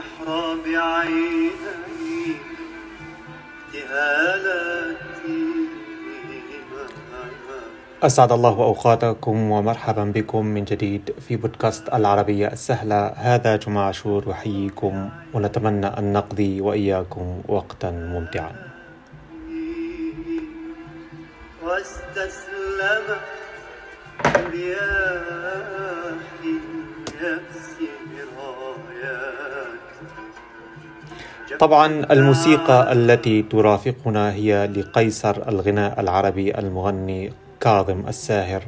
محراب عيني جهالتي أسعد الله أوقاتكم ومرحبا بكم من جديد في بودكاست العربية السهلة. هذا جمع عاشور يحييكم ونتمنى أن نقضي وإياكم وقتا ممتعا. واستسلمت طبعا الموسيقى التي ترافقنا هي لقيصر الغناء العربي المغني كاظم الساهر.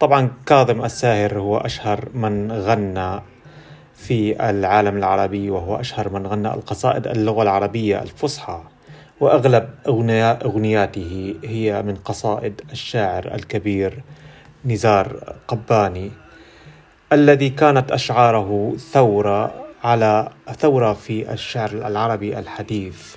طبعا كاظم الساهر هو أشهر من غنى في العالم العربي وهو أشهر من غنى القصائد اللغة العربية الفصحى. وأغلب أغنياته هي من قصائد الشاعر الكبير نزار قباني الذي كانت أشعاره ثورة على ثورة في الشعر العربي الحديث.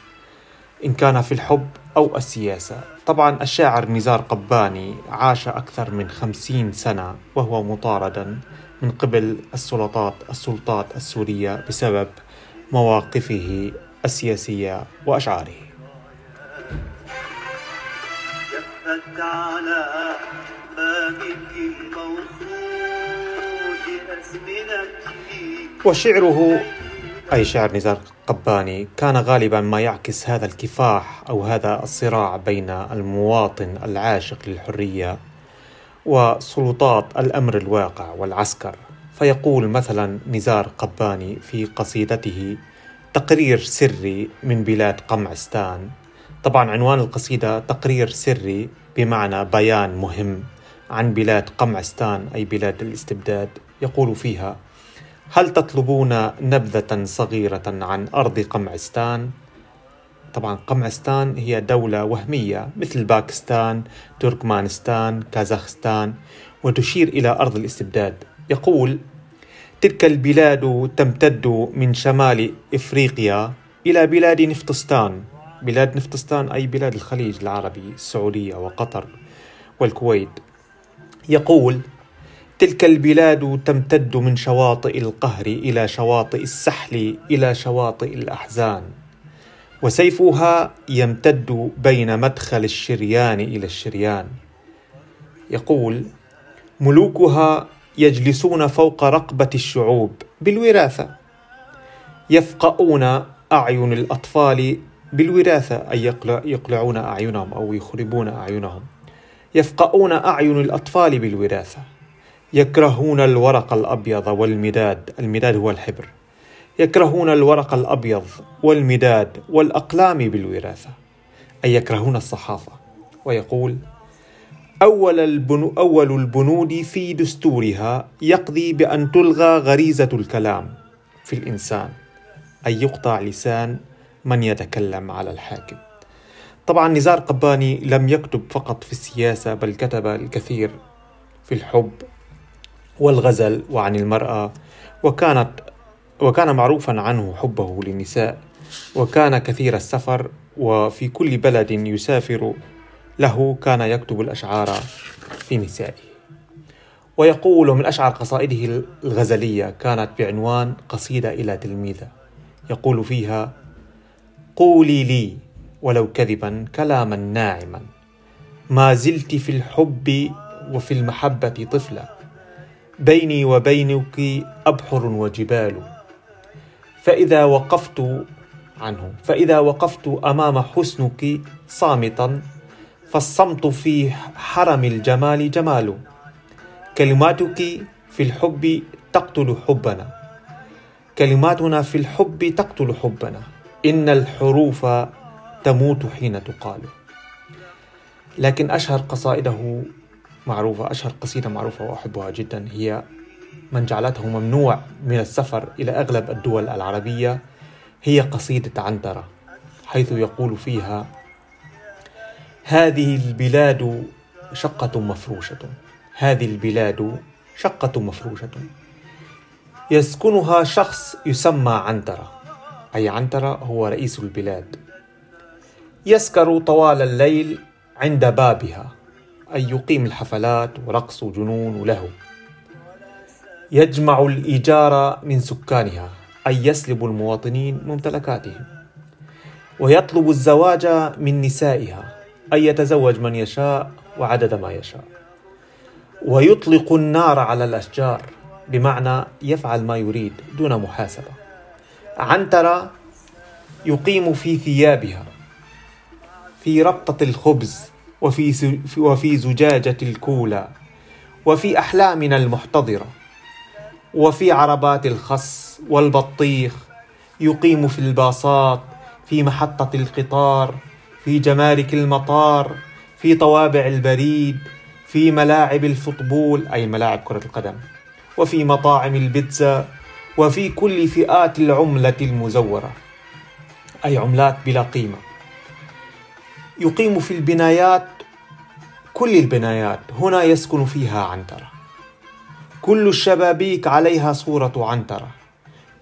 إن كان في الحب أو السياسة. طبعا الشاعر نزار قباني عاش أكثر من خمسين سنة وهو مطاردا من قبل السلطات السلطات السورية بسبب مواقفه السياسية وأشعاره. جفت على بابك الموصود أزمنتي وشعره أي شعر نزار قباني كان غالبا ما يعكس هذا الكفاح أو هذا الصراع بين المواطن العاشق للحرية وسلطات الأمر الواقع والعسكر. فيقول مثلا نزار قباني في قصيدته تقرير سري من بلاد قمعستان طبعا عنوان القصيدة تقرير سري بمعنى بيان مهم عن بلاد قمعستان أي بلاد الاستبداد. يقول فيها هل تطلبون نبذة صغيرة عن أرض قمعستان؟ طبعا قمعستان هي دولة وهمية مثل باكستان، تركمانستان، كازاخستان وتشير إلى أرض الاستبداد. يقول: تلك البلاد تمتد من شمال إفريقيا إلى بلاد نفطستان. بلاد نفطستان أي بلاد الخليج العربي، السعودية وقطر والكويت. يقول: تلك البلاد تمتد من شواطئ القهر إلى شواطئ السحل إلى شواطئ الأحزان. وسيفها يمتد بين مدخل الشريان إلى الشريان. يقول ملوكها يجلسون فوق رقبة الشعوب بالوراثة. يفقؤون أعين الأطفال بالوراثة أي يقلعون أعينهم أو يخربون أعينهم. يفقؤون أعين الأطفال بالوراثة. يكرهون الورق الأبيض والمداد المداد هو الحبر. يكرهون الورق الأبيض والمداد والأقلام بالوراثة. أي يكرهون الصحافة. ويقول أول, البنو أول البنود في دستورها يقضي بأن تلغى غريزة الكلام في الإنسان. أي يقطع لسان من يتكلم على الحاكم. طبعا نزار قباني لم يكتب فقط في السياسة بل كتب الكثير في الحب والغزل وعن المرأة وكانت وكان معروفا عنه حبه للنساء وكان كثير السفر وفي كل بلد يسافر له كان يكتب الأشعار في نسائه. ويقول من أشعر قصائده الغزلية كانت بعنوان قصيدة إلى تلميذة. يقول فيها قولي لي ولو كذبا كلاما ناعما ما زلت في الحب وفي المحبة طفلا بيني وبينك أبحر وجبال. فإذا وقفت عنه فإذا وقفت أمام حسنك صامتا فالصمت في حرم الجمال جمال. كلماتك في الحب تقتل حبنا. كلماتنا في الحب تقتل حبنا. إن الحروف تموت حين تقال. لكن أشهر قصائده معروفة أشهر قصيدة معروفة وأحبها جدا هي من جعلته ممنوع من السفر إلى أغلب الدول العربية هي قصيدة عنترة حيث يقول فيها هذه البلاد شقة مفروشة هذه البلاد شقة مفروشة. يسكنها شخص يسمى عنترة أي عنترة هو رئيس البلاد. يسكر طوال الليل عند بابها أن يقيم الحفلات ورقص وجنون ولهو يجمع الإيجار من سكانها أن يسلب المواطنين ممتلكاتهم ويطلب الزواج من نسائها أن يتزوج من يشاء وعدد ما يشاء. ويطلق النار على الأشجار بمعنى يفعل ما يريد دون محاسبة. عنترة يقيم في ثيابها في ربطة الخبز وفي وفي زجاجة الكولا وفي أحلامنا المحتضرة وفي عربات الخس والبطيخ يقيم في الباصات في محطة القطار في جمارك المطار في طوابع البريد في ملاعب الفوتبول أي ملاعب كرة القدم وفي مطاعم البيتزا وفي كل فئات العملة المزورة أي عملات بلا قيمة. يقيم في البنايات كل البنايات. هنا يسكن فيها عنترة. كل الشبابيك عليها صورة عنترة.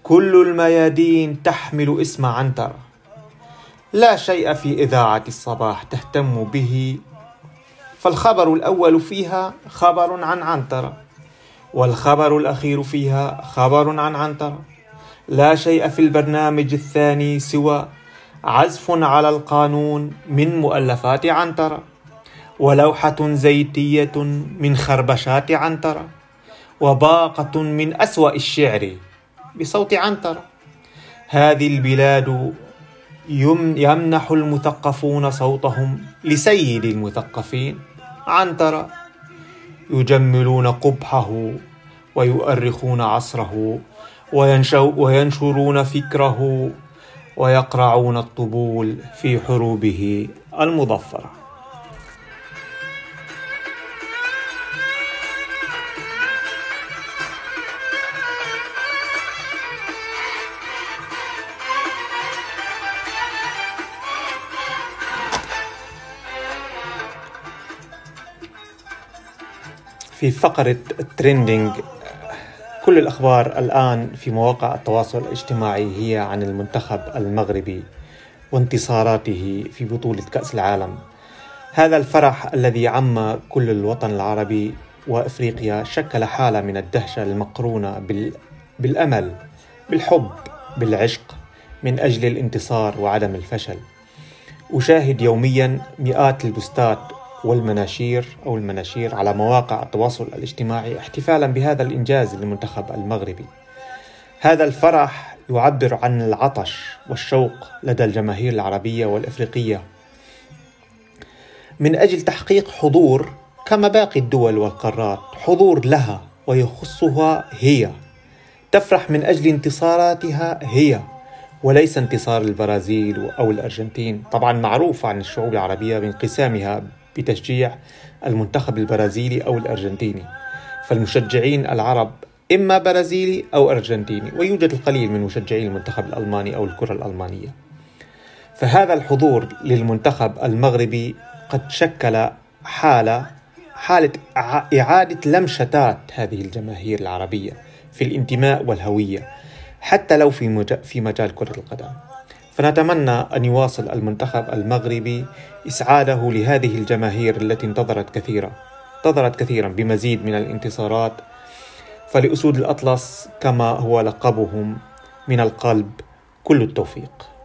كل الميادين تحمل اسم عنترة. لا شيء في إذاعة الصباح تهتم به. فالخبر الأول فيها خبر عن عنترة. والخبر الأخير فيها خبر عن عنترة. لا شيء في البرنامج الثاني سوى عزف على القانون من مؤلفات عنترة ولوحة زيتية من خربشات عنترة وباقة من أسوأ الشعر بصوت عنترة هذه البلاد يمنح المثقفون صوتهم لسيد المثقفين عنترة يجملون قبحه ويؤرخون عصره وينشرون فكره ويقرعون الطبول في حروبه المظفرة. في فقرة الترندنج كل الأخبار الآن في مواقع التواصل الاجتماعي هي عن المنتخب المغربي وانتصاراته في بطولة كأس العالم. هذا الفرح الذي عم كل الوطن العربي وإفريقيا شكل حالة من الدهشة المقرونة بال... بالأمل بالحب بالعشق من أجل الانتصار وعدم الفشل. أشاهد يوميا مئات البوستات والمناشير أو المناشير على مواقع التواصل الاجتماعي احتفالا بهذا الإنجاز للمنتخب المغربي. هذا الفرح يعبر عن العطش والشوق لدى الجماهير العربية والإفريقية. من أجل تحقيق حضور كما باقي الدول والقارات حضور لها ويخصها هي. تفرح من أجل انتصاراتها هي وليس انتصار البرازيل أو الأرجنتين. طبعا معروف عن الشعوب العربية بانقسامها بتشجيع المنتخب البرازيلي أو الأرجنتيني. فالمشجعين العرب إما برازيلي أو أرجنتيني ويوجد القليل من مشجعي المنتخب الألماني أو الكرة الألمانية. فهذا الحضور للمنتخب المغربي قد شكل حالة حالة إعادة لم شتات هذه الجماهير العربية في الانتماء والهوية حتى لو في مجال كرة القدم. فنتمنى أن يواصل المنتخب المغربي إسعاده لهذه الجماهير التي انتظرت كثيرا. انتظرت كثيرا بمزيد من الانتصارات. فلأسود الأطلس كما هو لقبهم من القلب كل التوفيق.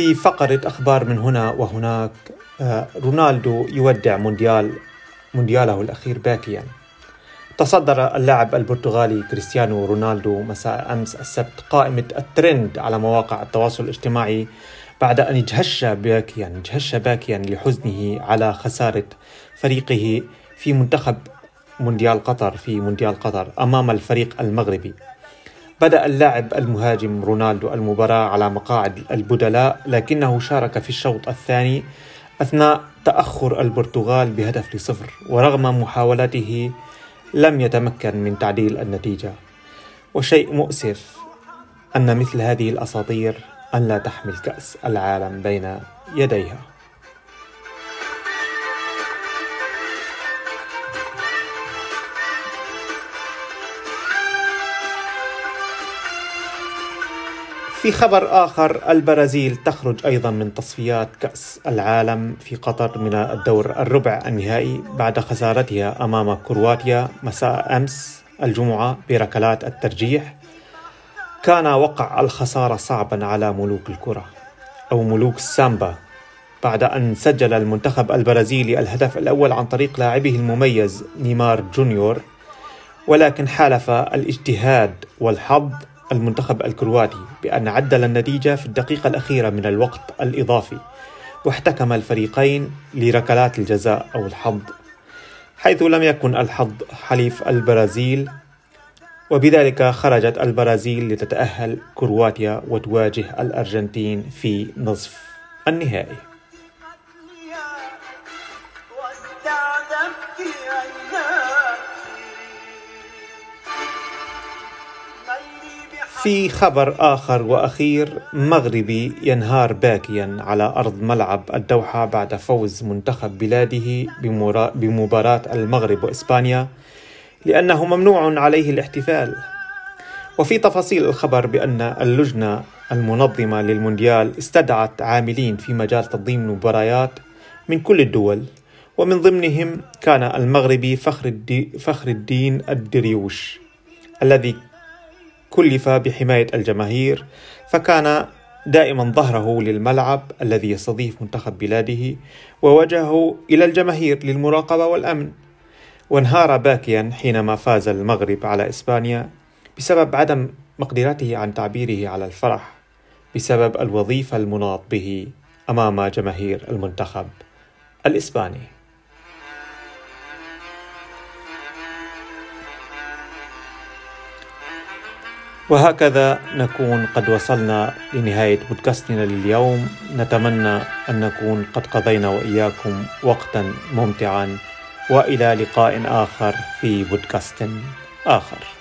في فقرة أخبار من هنا وهناك آه، رونالدو يودع مونديال موندياله الأخير باكيا. تصدر اللاعب البرتغالي كريستيانو رونالدو مساء أمس السبت قائمة الترند على مواقع التواصل الاجتماعي بعد أن اجهش باكيا اجهش باكيا لحزنه على خسارة فريقه في منتخب مونديال قطر في مونديال قطر أمام الفريق المغربي. بدأ اللاعب المهاجم رونالدو المباراة على مقاعد البدلاء لكنه شارك في الشوط الثاني أثناء تأخر البرتغال بهدف لصفر ورغم محاولته لم يتمكن من تعديل النتيجة. وشيء مؤسف أن مثل هذه الأساطير أن لا تحمل كأس العالم بين يديها. في خبر آخر البرازيل تخرج أيضا من تصفيات كأس العالم في قطر من الدور الربع النهائي بعد خسارتها أمام كرواتيا مساء أمس الجمعة بركلات الترجيح. كان وقع الخسارة صعبا على ملوك الكرة أو ملوك السامبا بعد أن سجل المنتخب البرازيلي الهدف الأول عن طريق لاعبه المميز نيمار جونيور ولكن حالف الإجتهاد والحظ المنتخب الكرواتي بأن عدل النتيجة في الدقيقة الأخيرة من الوقت الإضافي واحتكم الفريقين لركلات الجزاء أو الحظ حيث لم يكن الحظ حليف البرازيل وبذلك خرجت البرازيل لتتأهل كرواتيا وتواجه الأرجنتين في نصف النهائي. في خبر آخر وأخير مغربي ينهار باكيا على أرض ملعب الدوحة بعد فوز منتخب بلاده بمباراة المغرب وإسبانيا لأنه ممنوع عليه الاحتفال. وفي تفاصيل الخبر بأن اللجنة المنظمة للمونديال استدعت عاملين في مجال تنظيم المباريات من كل الدول ومن ضمنهم كان المغربي فخر الدين, الدريوش الذي كلف بحماية الجماهير فكان دائما ظهره للملعب الذي يستضيف منتخب بلاده ووجهه إلى الجماهير للمراقبة والأمن. وانهار باكيا حينما فاز المغرب على إسبانيا بسبب عدم مقدرته عن تعبيره على الفرح بسبب الوظيفة المناط به أمام جماهير المنتخب الإسباني. وهكذا نكون قد وصلنا لنهاية بودكاستنا لليوم. نتمنى أن نكون قد قضينا وإياكم وقتا ممتعا. وإلى لقاء آخر في بودكاست آخر.